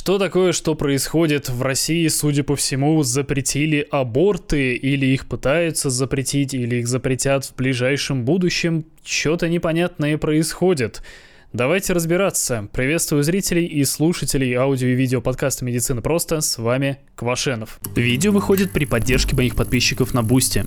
Что такое, что происходит в России, судя по всему, запретили аборты, или их пытаются запретить, или их запретят в ближайшем будущем, что-то непонятное происходит. Давайте разбираться. Приветствую зрителей и слушателей аудио и видео подкаста «Медицина просто». С вами Квашенов. Видео выходит при поддержке моих подписчиков на Бусте.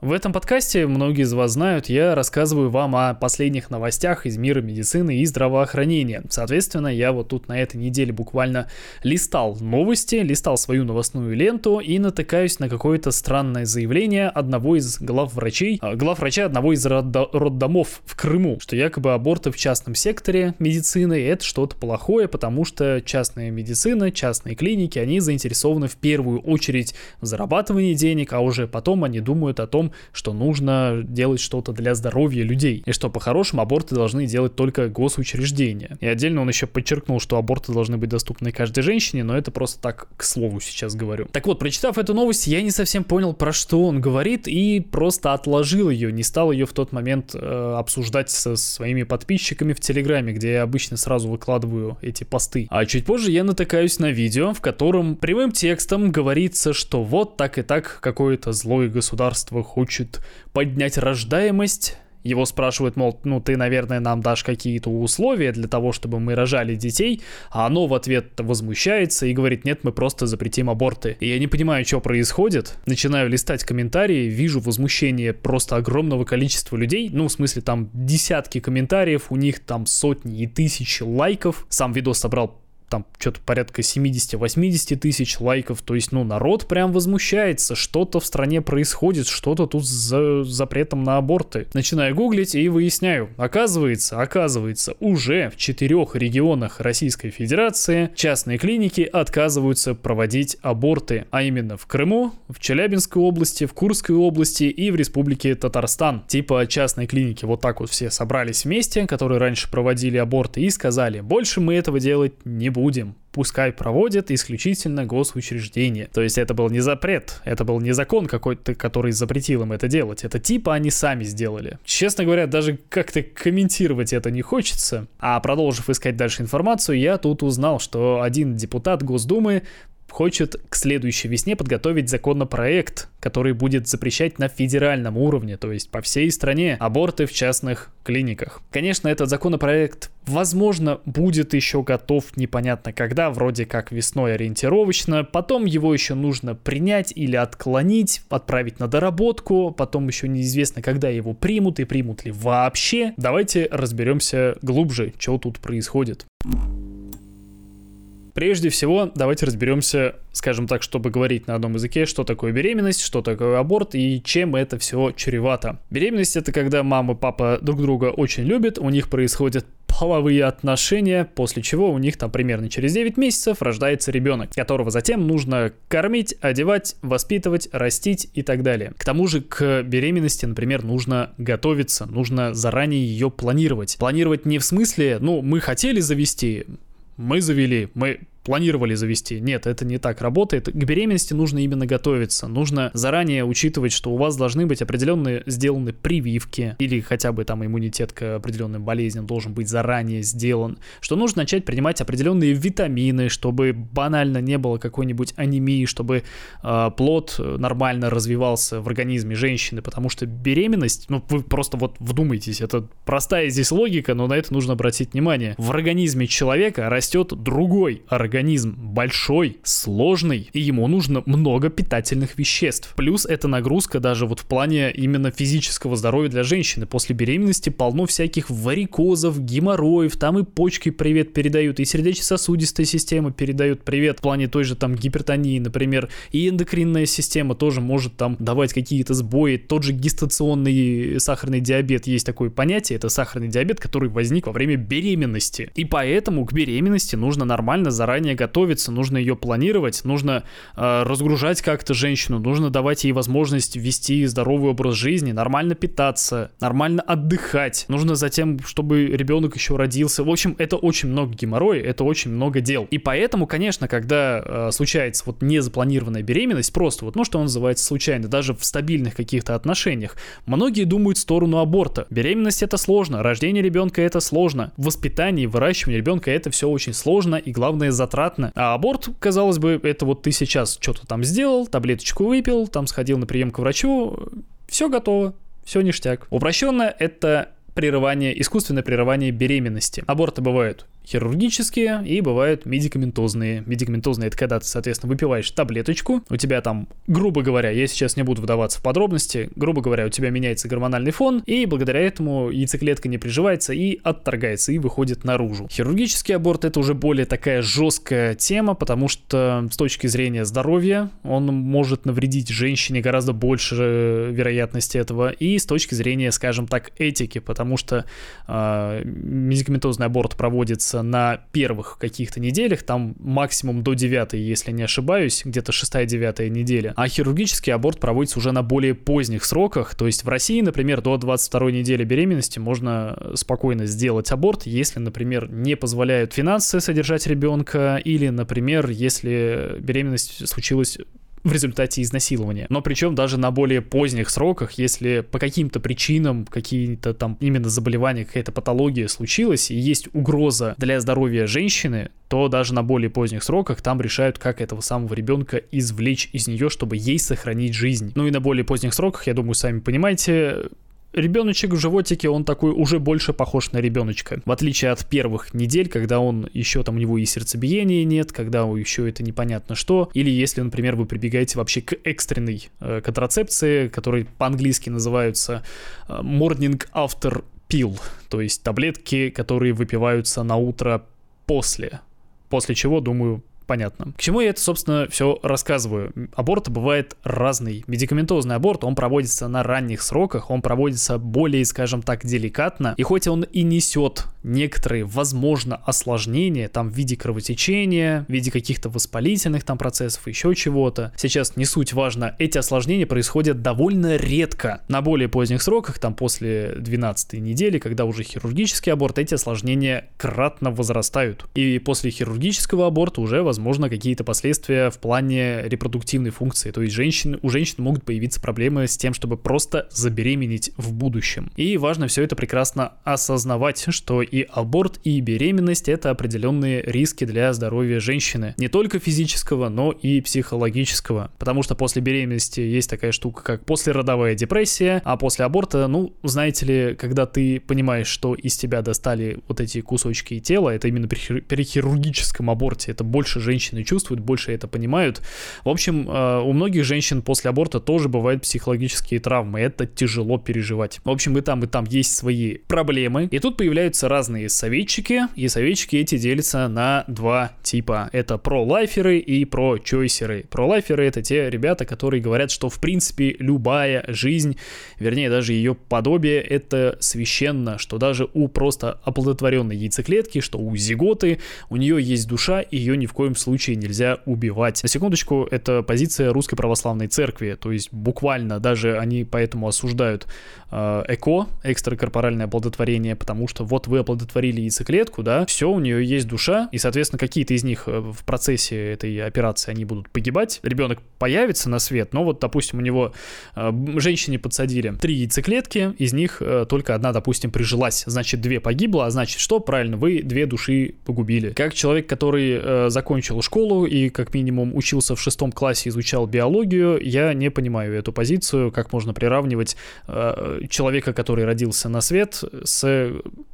В этом подкасте, многие из вас знают, я рассказываю вам о последних новостях из мира медицины и здравоохранения. Соответственно, я вот тут на этой неделе буквально листал новости, листал свою новостную ленту и натыкаюсь на какое-то странное заявление одного из главврачей, а, главврача одного из роддомов в Крыму, что якобы аборты в частном секторе медицины это что-то плохое, потому что частная медицина, частные клиники, они заинтересованы в первую очередь в зарабатывании денег, а уже потом они думают о том, что нужно делать что-то для здоровья людей, и что по-хорошему аборты должны делать только госучреждения. И отдельно он еще подчеркнул, что аборты должны быть доступны каждой женщине, но это просто так к слову сейчас говорю. Так вот, прочитав эту новость, я не совсем понял, про что он говорит, и просто отложил ее, не стал ее в тот момент э, обсуждать со своими подписчиками в Телеграме, где я обычно сразу выкладываю эти посты. А чуть позже я натыкаюсь на видео, в котором прямым текстом говорится, что вот так и так какое-то злое государство хочет хочет поднять рождаемость. Его спрашивают, мол, ну ты, наверное, нам дашь какие-то условия для того, чтобы мы рожали детей, а оно в ответ возмущается и говорит, нет, мы просто запретим аборты. И я не понимаю, что происходит. Начинаю листать комментарии, вижу возмущение просто огромного количества людей, ну, в смысле, там десятки комментариев, у них там сотни и тысячи лайков. Сам видос собрал там что-то порядка 70-80 тысяч лайков, то есть, ну, народ прям возмущается, что-то в стране происходит, что-то тут с запретом на аборты. Начинаю гуглить и выясняю, оказывается, оказывается, уже в четырех регионах Российской Федерации частные клиники отказываются проводить аборты, а именно в Крыму, в Челябинской области, в Курской области и в Республике Татарстан. Типа частные клиники вот так вот все собрались вместе, которые раньше проводили аборты и сказали, больше мы этого делать не будем будем. Пускай проводят исключительно госучреждения. То есть это был не запрет, это был не закон какой-то, который запретил им это делать. Это типа они сами сделали. Честно говоря, даже как-то комментировать это не хочется. А продолжив искать дальше информацию, я тут узнал, что один депутат Госдумы хочет к следующей весне подготовить законопроект, который будет запрещать на федеральном уровне, то есть по всей стране, аборты в частных клиниках. Конечно, этот законопроект, возможно, будет еще готов непонятно когда, вроде как весной ориентировочно, потом его еще нужно принять или отклонить, отправить на доработку, потом еще неизвестно, когда его примут и примут ли вообще. Давайте разберемся глубже, что тут происходит. Прежде всего, давайте разберемся, скажем так, чтобы говорить на одном языке, что такое беременность, что такое аборт и чем это все чревато. Беременность это когда мама и папа друг друга очень любят, у них происходят половые отношения, после чего у них там примерно через 9 месяцев рождается ребенок, которого затем нужно кормить, одевать, воспитывать, растить и так далее. К тому же к беременности, например, нужно готовиться, нужно заранее ее планировать. Планировать не в смысле, ну, мы хотели завести, мы завели, мы планировали завести. Нет, это не так работает. К беременности нужно именно готовиться. Нужно заранее учитывать, что у вас должны быть определенные сделаны прививки или хотя бы там иммунитет к определенным болезням должен быть заранее сделан. Что нужно начать принимать определенные витамины, чтобы банально не было какой-нибудь анемии, чтобы э, плод нормально развивался в организме женщины, потому что беременность, ну вы просто вот вдумайтесь, это простая здесь логика, но на это нужно обратить внимание. В организме человека растет другой организм организм большой, сложный, и ему нужно много питательных веществ. Плюс эта нагрузка даже вот в плане именно физического здоровья для женщины. После беременности полно всяких варикозов, геморроев, там и почки привет передают, и сердечно-сосудистая система передает привет в плане той же там гипертонии, например, и эндокринная система тоже может там давать какие-то сбои. Тот же гестационный сахарный диабет есть такое понятие, это сахарный диабет, который возник во время беременности. И поэтому к беременности нужно нормально заранее заранее готовиться, нужно ее планировать, нужно э, разгружать как-то женщину, нужно давать ей возможность вести здоровый образ жизни, нормально питаться, нормально отдыхать. Нужно затем, чтобы ребенок еще родился. В общем, это очень много геморроя, это очень много дел. И поэтому, конечно, когда э, случается вот незапланированная беременность, просто вот, ну, что называется случайно, даже в стабильных каких-то отношениях, многие думают в сторону аборта. Беременность это сложно, рождение ребенка это сложно, воспитание и выращивание ребенка это все очень сложно и главное за затратно. А аборт, казалось бы, это вот ты сейчас что-то там сделал, таблеточку выпил, там сходил на прием к врачу, все готово, все ништяк. Упрощенно это прерывание, искусственное прерывание беременности. Аборты бывают хирургические и бывают медикаментозные. Медикаментозные это когда ты, соответственно, выпиваешь таблеточку, у тебя там, грубо говоря, я сейчас не буду вдаваться в подробности, грубо говоря, у тебя меняется гормональный фон, и благодаря этому яйцеклетка не приживается и отторгается, и выходит наружу. Хирургический аборт это уже более такая жесткая тема, потому что с точки зрения здоровья он может навредить женщине гораздо больше вероятности этого, и с точки зрения, скажем так, этики, потому что э, медикаментозный аборт проводится на первых каких-то неделях, там максимум до 9, если не ошибаюсь, где-то 6-9 неделя. А хирургический аборт проводится уже на более поздних сроках, то есть в России, например, до 22 недели беременности можно спокойно сделать аборт, если, например, не позволяют финансы содержать ребенка, или, например, если беременность случилась в результате изнасилования. Но причем даже на более поздних сроках, если по каким-то причинам, какие-то там именно заболевания, какая-то патология случилась, и есть угроза для здоровья женщины, то даже на более поздних сроках там решают, как этого самого ребенка извлечь из нее, чтобы ей сохранить жизнь. Ну и на более поздних сроках, я думаю, сами понимаете, ребеночек в животике, он такой уже больше похож на ребеночка. В отличие от первых недель, когда он еще там у него и сердцебиения нет, когда еще это непонятно что. Или если, например, вы прибегаете вообще к экстренной э, контрацепции, которые по-английски называются э, morning after pill, то есть таблетки, которые выпиваются на утро после. После чего, думаю, понятно. К чему я это, собственно, все рассказываю? Аборт бывает разный. Медикаментозный аборт, он проводится на ранних сроках, он проводится более, скажем так, деликатно. И хоть он и несет некоторые, возможно, осложнения, там в виде кровотечения, в виде каких-то воспалительных там процессов, еще чего-то. Сейчас не суть важно, эти осложнения происходят довольно редко. На более поздних сроках, там после 12 недели, когда уже хирургический аборт, эти осложнения кратно возрастают. И после хирургического аборта уже, возможно, возможно, какие-то последствия в плане репродуктивной функции. То есть женщин, у женщин могут появиться проблемы с тем, чтобы просто забеременеть в будущем. И важно все это прекрасно осознавать, что и аборт, и беременность — это определенные риски для здоровья женщины. Не только физического, но и психологического. Потому что после беременности есть такая штука, как послеродовая депрессия, а после аборта, ну, знаете ли, когда ты понимаешь, что из тебя достали вот эти кусочки тела, это именно при, при аборте, это больше женщин женщины чувствуют, больше это понимают. В общем, э, у многих женщин после аборта тоже бывают психологические травмы, это тяжело переживать. В общем, и там, и там есть свои проблемы. И тут появляются разные советчики, и советчики эти делятся на два типа. Это про-лайферы и про-чойсеры. Про-лайферы это те ребята, которые говорят, что в принципе любая жизнь, вернее даже ее подобие, это священно, что даже у просто оплодотворенной яйцеклетки, что у зиготы, у нее есть душа, и ее ни в коем случае нельзя убивать. На секундочку, это позиция Русской Православной Церкви, то есть буквально даже они поэтому осуждают э, ЭКО, экстракорпоральное оплодотворение, потому что вот вы оплодотворили яйцеклетку, да, все, у нее есть душа, и, соответственно, какие-то из них э, в процессе этой операции они будут погибать, ребенок появится на свет, но вот, допустим, у него э, женщине подсадили три яйцеклетки, из них э, только одна, допустим, прижилась, значит, две погибло, а значит, что? Правильно, вы две души погубили. Как человек, который э, закончил закончил школу и как минимум учился в шестом классе, изучал биологию, я не понимаю эту позицию, как можно приравнивать э, человека, который родился на свет, с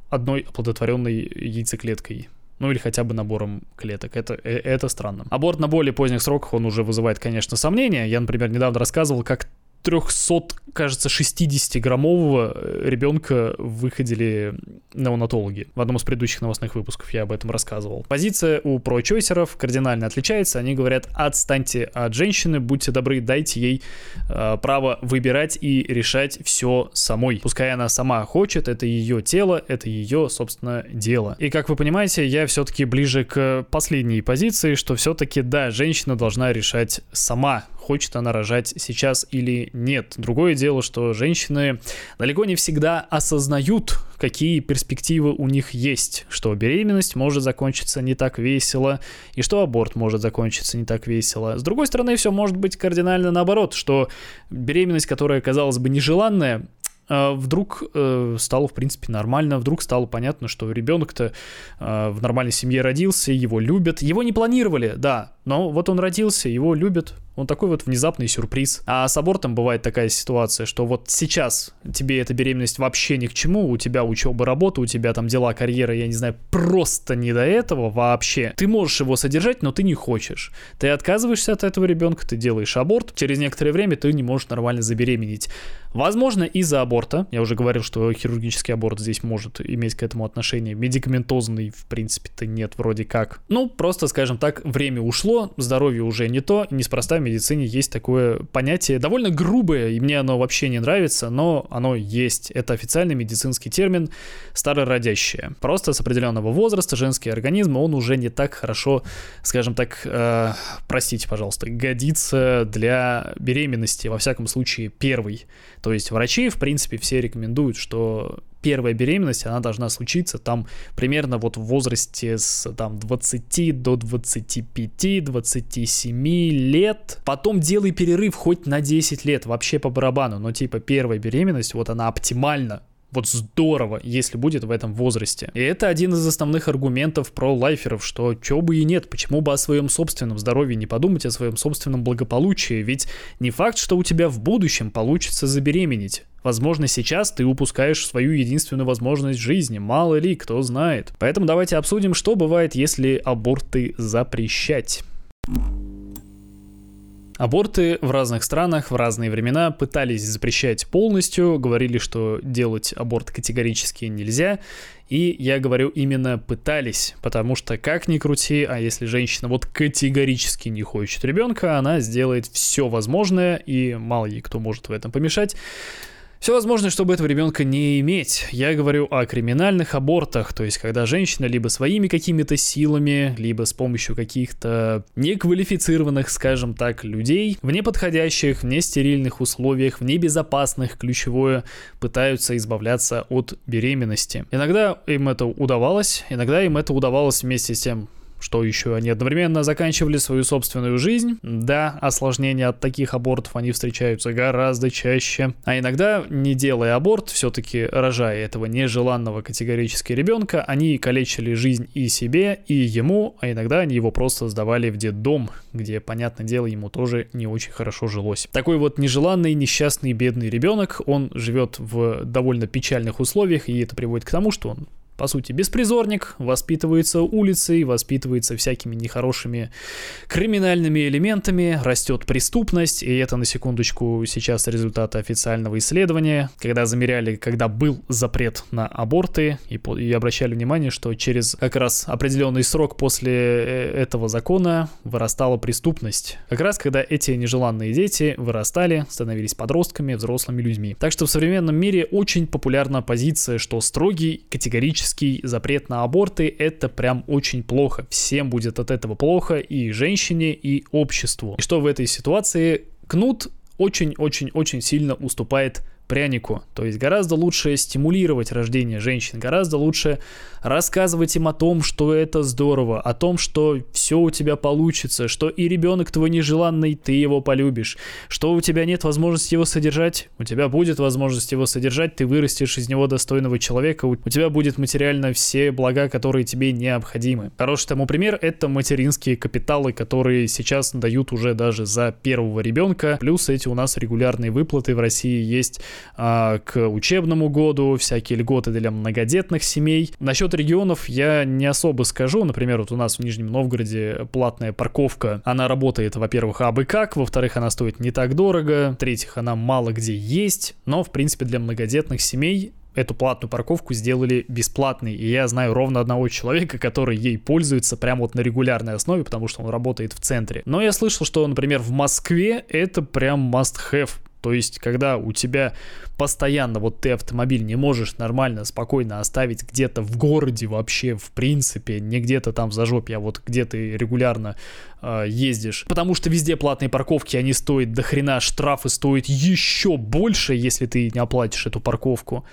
одной оплодотворенной яйцеклеткой ну или хотя бы набором клеток. Это, э, это странно. Аборт на более поздних сроках, он уже вызывает, конечно, сомнения. Я, например, недавно рассказывал, как 300, кажется, 60-граммового э, ребенка выходили неонатологи. В одном из предыдущих новостных выпусков я об этом рассказывал. Позиция у прочойсеров кардинально отличается. Они говорят, отстаньте от женщины, будьте добры, дайте ей э, право выбирать и решать все самой. Пускай она сама хочет, это ее тело, это ее, собственно, дело. И как вы понимаете, я все-таки ближе к последней позиции, что все-таки, да, женщина должна решать сама, хочет она рожать сейчас или нет. Другое дело, что женщины далеко не всегда осознают, какие перспективы у них есть, что беременность может закончиться не так весело, и что аборт может закончиться не так весело. С другой стороны, все может быть кардинально наоборот, что беременность, которая, казалось бы, нежеланная, э, вдруг э, стало, в принципе, нормально, вдруг стало понятно, что ребенок-то э, в нормальной семье родился, его любят, его не планировали, да, но вот он родился, его любят, он такой вот внезапный сюрприз. А с абортом бывает такая ситуация, что вот сейчас тебе эта беременность вообще ни к чему, у тебя учеба, работа, у тебя там дела, карьера, я не знаю, просто не до этого вообще. Ты можешь его содержать, но ты не хочешь. Ты отказываешься от этого ребенка, ты делаешь аборт, через некоторое время ты не можешь нормально забеременеть. Возможно, из-за аборта, я уже говорил, что хирургический аборт здесь может иметь к этому отношение, медикаментозный, в принципе-то нет вроде как. Ну, просто, скажем так, время ушло, здоровье уже не то, неспроста медицине есть такое понятие, довольно грубое, и мне оно вообще не нравится, но оно есть. Это официальный медицинский термин старородящее. Просто с определенного возраста женский организм, он уже не так хорошо, скажем так, э, простите, пожалуйста, годится для беременности, во всяком случае, первый. То есть врачи, в принципе, все рекомендуют, что первая беременность, она должна случиться там примерно вот в возрасте с там 20 до 25-27 лет. Потом делай перерыв хоть на 10 лет, вообще по барабану, но типа первая беременность, вот она оптимальна вот здорово, если будет в этом возрасте. И это один из основных аргументов про лайферов, что чё бы и нет, почему бы о своем собственном здоровье не подумать, о своем собственном благополучии, ведь не факт, что у тебя в будущем получится забеременеть. Возможно, сейчас ты упускаешь свою единственную возможность жизни, мало ли, кто знает. Поэтому давайте обсудим, что бывает, если аборты запрещать. Аборты в разных странах в разные времена пытались запрещать полностью, говорили, что делать аборт категорически нельзя. И я говорю именно пытались, потому что как ни крути, а если женщина вот категорически не хочет ребенка, она сделает все возможное, и мало ей кто может в этом помешать все возможно, чтобы этого ребенка не иметь. Я говорю о криминальных абортах, то есть когда женщина либо своими какими-то силами, либо с помощью каких-то неквалифицированных, скажем так, людей в неподходящих, в нестерильных условиях, в небезопасных, ключевое, пытаются избавляться от беременности. Иногда им это удавалось, иногда им это удавалось вместе с тем что еще они одновременно заканчивали свою собственную жизнь. Да, осложнения от таких абортов они встречаются гораздо чаще. А иногда, не делая аборт, все-таки рожая этого нежеланного категорически ребенка, они калечили жизнь и себе, и ему, а иногда они его просто сдавали в детдом, где, понятное дело, ему тоже не очень хорошо жилось. Такой вот нежеланный, несчастный, бедный ребенок, он живет в довольно печальных условиях, и это приводит к тому, что он по сути, беспризорник, воспитывается улицей, воспитывается всякими нехорошими криминальными элементами, растет преступность, и это, на секундочку, сейчас результаты официального исследования, когда замеряли, когда был запрет на аборты, и, и обращали внимание, что через как раз определенный срок после э, этого закона вырастала преступность. Как раз, когда эти нежеланные дети вырастали, становились подростками, взрослыми людьми. Так что в современном мире очень популярна позиция, что строгий, категорический категорический запрет на аборты – это прям очень плохо. Всем будет от этого плохо, и женщине, и обществу. И что в этой ситуации? Кнут очень-очень-очень сильно уступает прянику. То есть гораздо лучше стимулировать рождение женщин, гораздо лучше рассказывать им о том, что это здорово, о том, что все у тебя получится, что и ребенок твой нежеланный, ты его полюбишь, что у тебя нет возможности его содержать, у тебя будет возможность его содержать, ты вырастешь из него достойного человека, у тебя будет материально все блага, которые тебе необходимы. Хороший тому пример — это материнские капиталы, которые сейчас дают уже даже за первого ребенка, плюс эти у нас регулярные выплаты в России есть к учебному году, всякие льготы для многодетных семей. Насчет регионов я не особо скажу. Например, вот у нас в Нижнем Новгороде платная парковка. Она работает, во-первых, абы как, во-вторых, она стоит не так дорого, в-третьих, она мало где есть, но, в принципе, для многодетных семей эту платную парковку сделали бесплатной. И я знаю ровно одного человека, который ей пользуется прямо вот на регулярной основе, потому что он работает в центре. Но я слышал, что, например, в Москве это прям must-have. То есть, когда у тебя постоянно вот ты автомобиль не можешь нормально, спокойно оставить где-то в городе вообще, в принципе, не где-то там в зажопе, а вот где ты регулярно э, ездишь. Потому что везде платные парковки, они стоят до хрена, штрафы стоят еще больше, если ты не оплатишь эту парковку.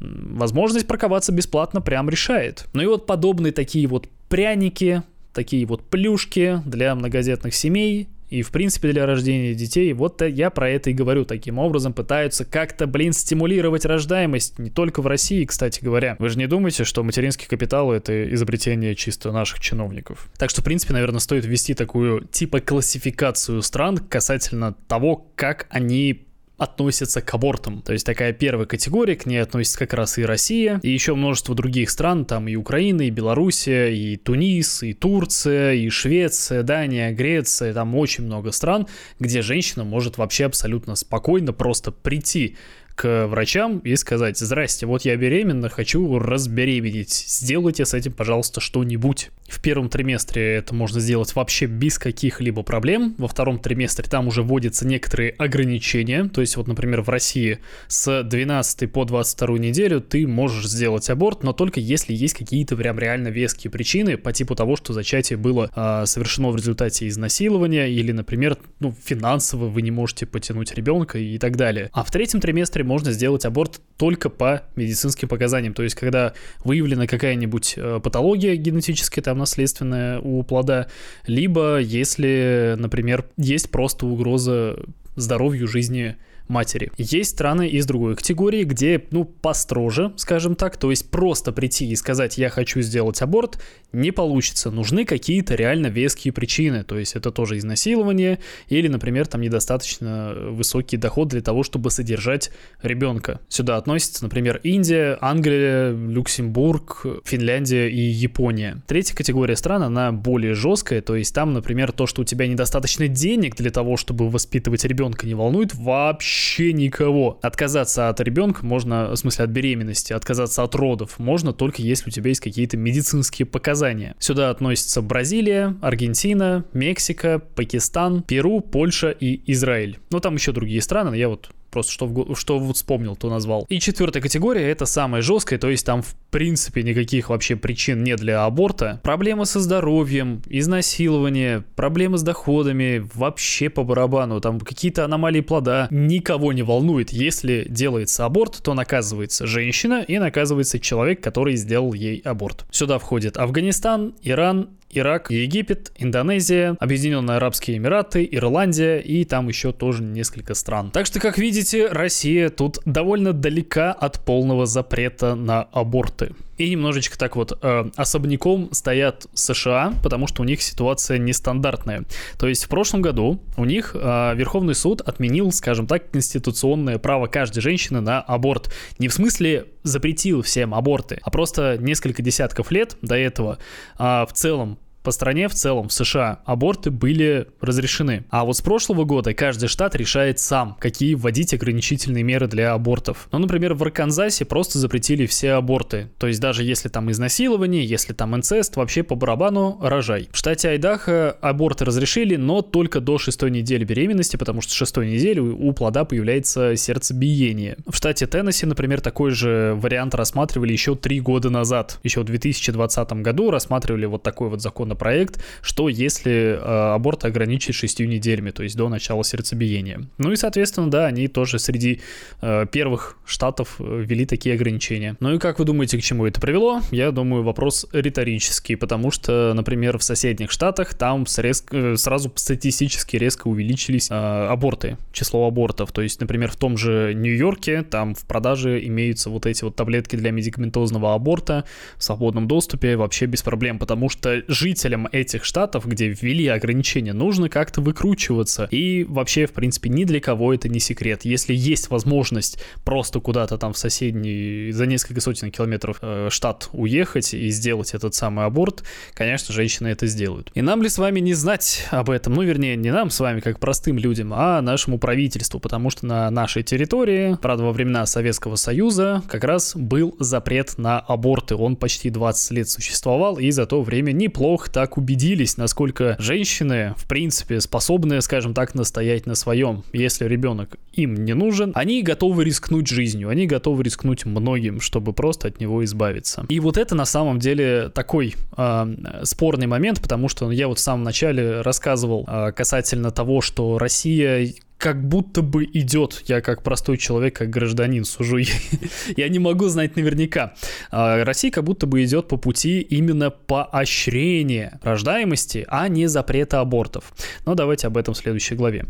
Возможность парковаться бесплатно прям решает. Ну и вот подобные такие вот пряники, такие вот плюшки для многодетных семей и, в принципе, для рождения детей. Вот я про это и говорю. Таким образом пытаются как-то, блин, стимулировать рождаемость. Не только в России, кстати говоря. Вы же не думаете, что материнский капитал — это изобретение чисто наших чиновников. Так что, в принципе, наверное, стоит ввести такую типа классификацию стран касательно того, как они относятся к абортам. То есть такая первая категория, к ней относится как раз и Россия, и еще множество других стран, там и Украина, и Белоруссия, и Тунис, и Турция, и Швеция, Дания, Греция, там очень много стран, где женщина может вообще абсолютно спокойно просто прийти к врачам и сказать, здрасте, вот я беременна, хочу разбеременеть, сделайте с этим, пожалуйста, что-нибудь. В первом триместре это можно сделать вообще без каких-либо проблем. Во втором триместре там уже вводятся некоторые ограничения. То есть вот, например, в России с 12 по 22 неделю ты можешь сделать аборт, но только если есть какие-то прям реально веские причины по типу того, что зачатие было э, совершено в результате изнасилования или, например, ну, финансово вы не можете потянуть ребенка и так далее. А в третьем триместре можно сделать аборт только по медицинским показаниям. То есть когда выявлена какая-нибудь э, патология генетическая, там наследственное у плода, либо если, например, есть просто угроза здоровью жизни матери. Есть страны из другой категории, где, ну, построже, скажем так, то есть просто прийти и сказать «я хочу сделать аборт» не получится. Нужны какие-то реально веские причины, то есть это тоже изнасилование или, например, там недостаточно высокий доход для того, чтобы содержать ребенка. Сюда относятся, например, Индия, Англия, Люксембург, Финляндия и Япония. Третья категория стран, она более жесткая, то есть там, например, то, что у тебя недостаточно денег для того, чтобы воспитывать ребенка, не волнует вообще вообще никого. Отказаться от ребенка можно, в смысле от беременности, отказаться от родов можно только если у тебя есть какие-то медицинские показания. Сюда относятся Бразилия, Аргентина, Мексика, Пакистан, Перу, Польша и Израиль. Ну там еще другие страны, но я вот Просто что, что вот вспомнил, то назвал. И четвертая категория это самая жесткая, то есть там в принципе никаких вообще причин нет для аборта. Проблемы со здоровьем, изнасилование, проблемы с доходами, вообще по барабану, там какие-то аномалии плода. Никого не волнует. Если делается аборт, то наказывается женщина и наказывается человек, который сделал ей аборт. Сюда входит Афганистан, Иран, Ирак, Египет, Индонезия, Объединенные Арабские Эмираты, Ирландия и там еще тоже несколько стран. Так что, как видите, Россия тут довольно далека от полного запрета на аборты. И немножечко так вот э, особняком стоят США, потому что у них ситуация нестандартная. То есть в прошлом году у них э, Верховный суд отменил, скажем так, конституционное право каждой женщины на аборт. Не в смысле запретил всем аборты, а просто несколько десятков лет до этого э, в целом по стране в целом, в США, аборты были разрешены. А вот с прошлого года каждый штат решает сам, какие вводить ограничительные меры для абортов. Ну, например, в Арканзасе просто запретили все аборты. То есть даже если там изнасилование, если там инцест, вообще по барабану рожай. В штате Айдахо аборты разрешили, но только до шестой недели беременности, потому что с шестой недели у плода появляется сердцебиение. В штате Теннесси, например, такой же вариант рассматривали еще три года назад. Еще в 2020 году рассматривали вот такой вот закон законопроект, что если э, аборт ограничить шестью неделями, то есть до начала сердцебиения. Ну и, соответственно, да, они тоже среди э, первых штатов э, ввели такие ограничения. Ну и как вы думаете, к чему это привело? Я думаю, вопрос риторический, потому что, например, в соседних штатах там э, сразу статистически резко увеличились аборты, число абортов. То есть, например, в том же Нью-Йорке там в продаже имеются вот эти вот таблетки для медикаментозного аборта в свободном доступе вообще без проблем, потому что жить жителям этих штатов, где ввели ограничения, нужно как-то выкручиваться. И вообще, в принципе, ни для кого это не секрет. Если есть возможность просто куда-то там в соседний, за несколько сотен километров э, штат уехать и сделать этот самый аборт, конечно, женщины это сделают. И нам ли с вами не знать об этом? Ну, вернее, не нам с вами, как простым людям, а нашему правительству, потому что на нашей территории, правда, во времена Советского Союза как раз был запрет на аборты. Он почти 20 лет существовал, и за то время неплохо так убедились, насколько женщины, в принципе, способны, скажем так, настоять на своем. Если ребенок им не нужен, они готовы рискнуть жизнью, они готовы рискнуть многим, чтобы просто от него избавиться. И вот это на самом деле такой э, спорный момент, потому что я вот в самом начале рассказывал э, касательно того, что Россия как будто бы идет. Я как простой человек, как гражданин сужу. Я не могу знать наверняка. А, Россия как будто бы идет по пути именно поощрения рождаемости, а не запрета абортов. Но давайте об этом в следующей главе.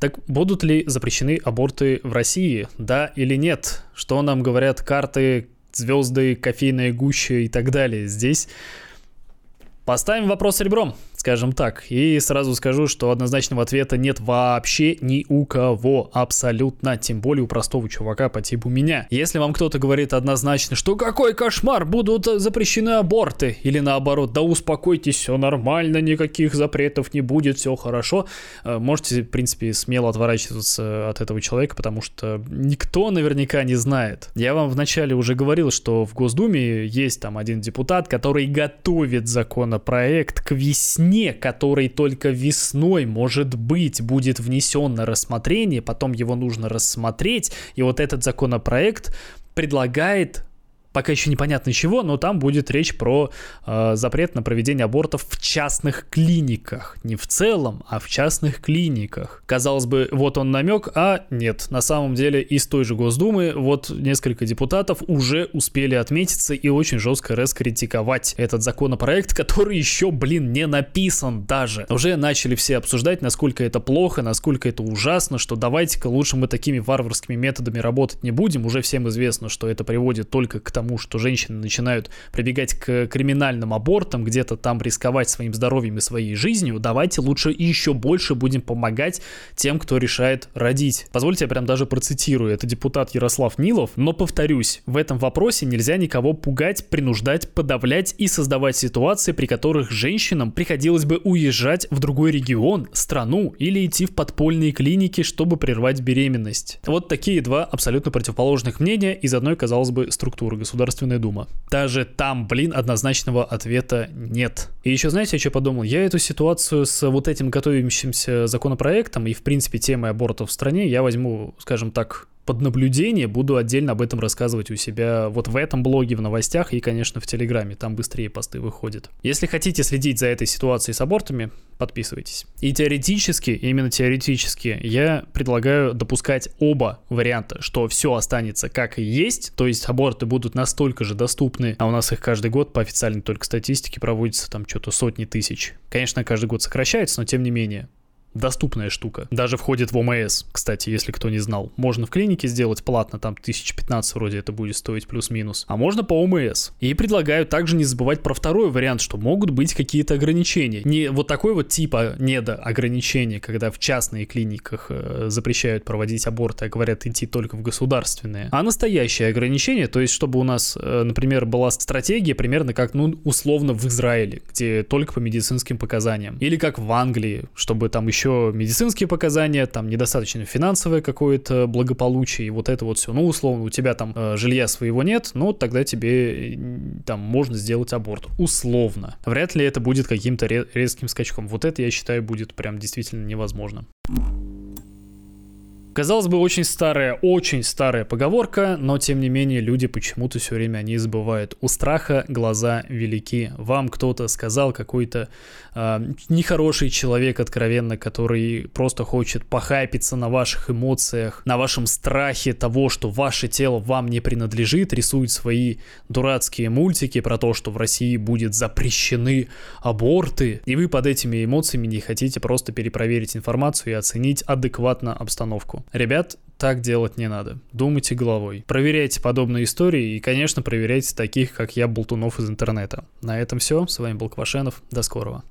Так будут ли запрещены аборты в России? Да или нет? Что нам говорят карты, звезды, кофейная гуща и так далее? Здесь поставим вопрос ребром скажем так. И сразу скажу, что однозначного ответа нет вообще ни у кого, абсолютно, тем более у простого чувака по типу меня. Если вам кто-то говорит однозначно, что какой кошмар, будут запрещены аборты, или наоборот, да успокойтесь, все нормально, никаких запретов не будет, все хорошо, э, можете, в принципе, смело отворачиваться от этого человека, потому что никто наверняка не знает. Я вам вначале уже говорил, что в Госдуме есть там один депутат, который готовит законопроект к весне весне, который только весной, может быть, будет внесен на рассмотрение, потом его нужно рассмотреть, и вот этот законопроект предлагает пока еще непонятно чего, но там будет речь про э, запрет на проведение абортов в частных клиниках. Не в целом, а в частных клиниках. Казалось бы, вот он намек, а нет. На самом деле из той же Госдумы вот несколько депутатов уже успели отметиться и очень жестко раскритиковать этот законопроект, который еще, блин, не написан даже. Уже начали все обсуждать, насколько это плохо, насколько это ужасно, что давайте-ка лучше мы такими варварскими методами работать не будем. Уже всем известно, что это приводит только к тому, что женщины начинают прибегать к криминальным абортам, где-то там рисковать своим здоровьем и своей жизнью, давайте лучше еще больше будем помогать тем, кто решает родить. Позвольте, я прям даже процитирую. Это депутат Ярослав Нилов. Но повторюсь, в этом вопросе нельзя никого пугать, принуждать, подавлять и создавать ситуации, при которых женщинам приходилось бы уезжать в другой регион, страну или идти в подпольные клиники, чтобы прервать беременность. Вот такие два абсолютно противоположных мнения из одной, казалось бы, структуры Государственная Дума. Даже там, блин, однозначного ответа нет. И еще, знаете, я что подумал? Я эту ситуацию с вот этим готовящимся законопроектом и, в принципе, темой аборта в стране я возьму, скажем так, под наблюдение, буду отдельно об этом рассказывать у себя вот в этом блоге, в новостях и, конечно, в Телеграме, там быстрее посты выходят. Если хотите следить за этой ситуацией с абортами, подписывайтесь. И теоретически, именно теоретически, я предлагаю допускать оба варианта, что все останется как и есть, то есть аборты будут настолько же доступны, а у нас их каждый год по официальной только статистике проводится там что-то сотни тысяч. Конечно, каждый год сокращается, но тем не менее доступная штука. Даже входит в ОМС, кстати, если кто не знал. Можно в клинике сделать платно, там 1015 вроде это будет стоить плюс-минус. А можно по ОМС. И предлагаю также не забывать про второй вариант, что могут быть какие-то ограничения. Не вот такой вот типа недоограничения, когда в частных клиниках э, запрещают проводить аборты, а говорят идти только в государственные. А настоящее ограничение, то есть чтобы у нас, э, например, была стратегия примерно как, ну, условно в Израиле, где только по медицинским показаниям. Или как в Англии, чтобы там еще еще медицинские показания, там недостаточно финансовое какое-то благополучие, и вот это вот все. Ну, условно, у тебя там э, жилья своего нет, но тогда тебе там можно сделать аборт. Условно. Вряд ли это будет каким-то резким скачком. Вот это, я считаю, будет прям действительно невозможно. Казалось бы, очень старая, очень старая поговорка, но тем не менее люди почему-то все время не забывают. У страха глаза велики. Вам кто-то сказал, какой-то э, нехороший человек, откровенно, который просто хочет похайпиться на ваших эмоциях, на вашем страхе того, что ваше тело вам не принадлежит, рисует свои дурацкие мультики про то, что в России будет запрещены аборты, и вы под этими эмоциями не хотите просто перепроверить информацию и оценить адекватно обстановку. Ребят, так делать не надо. Думайте головой. Проверяйте подобные истории и, конечно, проверяйте таких, как я, болтунов из интернета. На этом все. С вами был Квашенов. До скорого.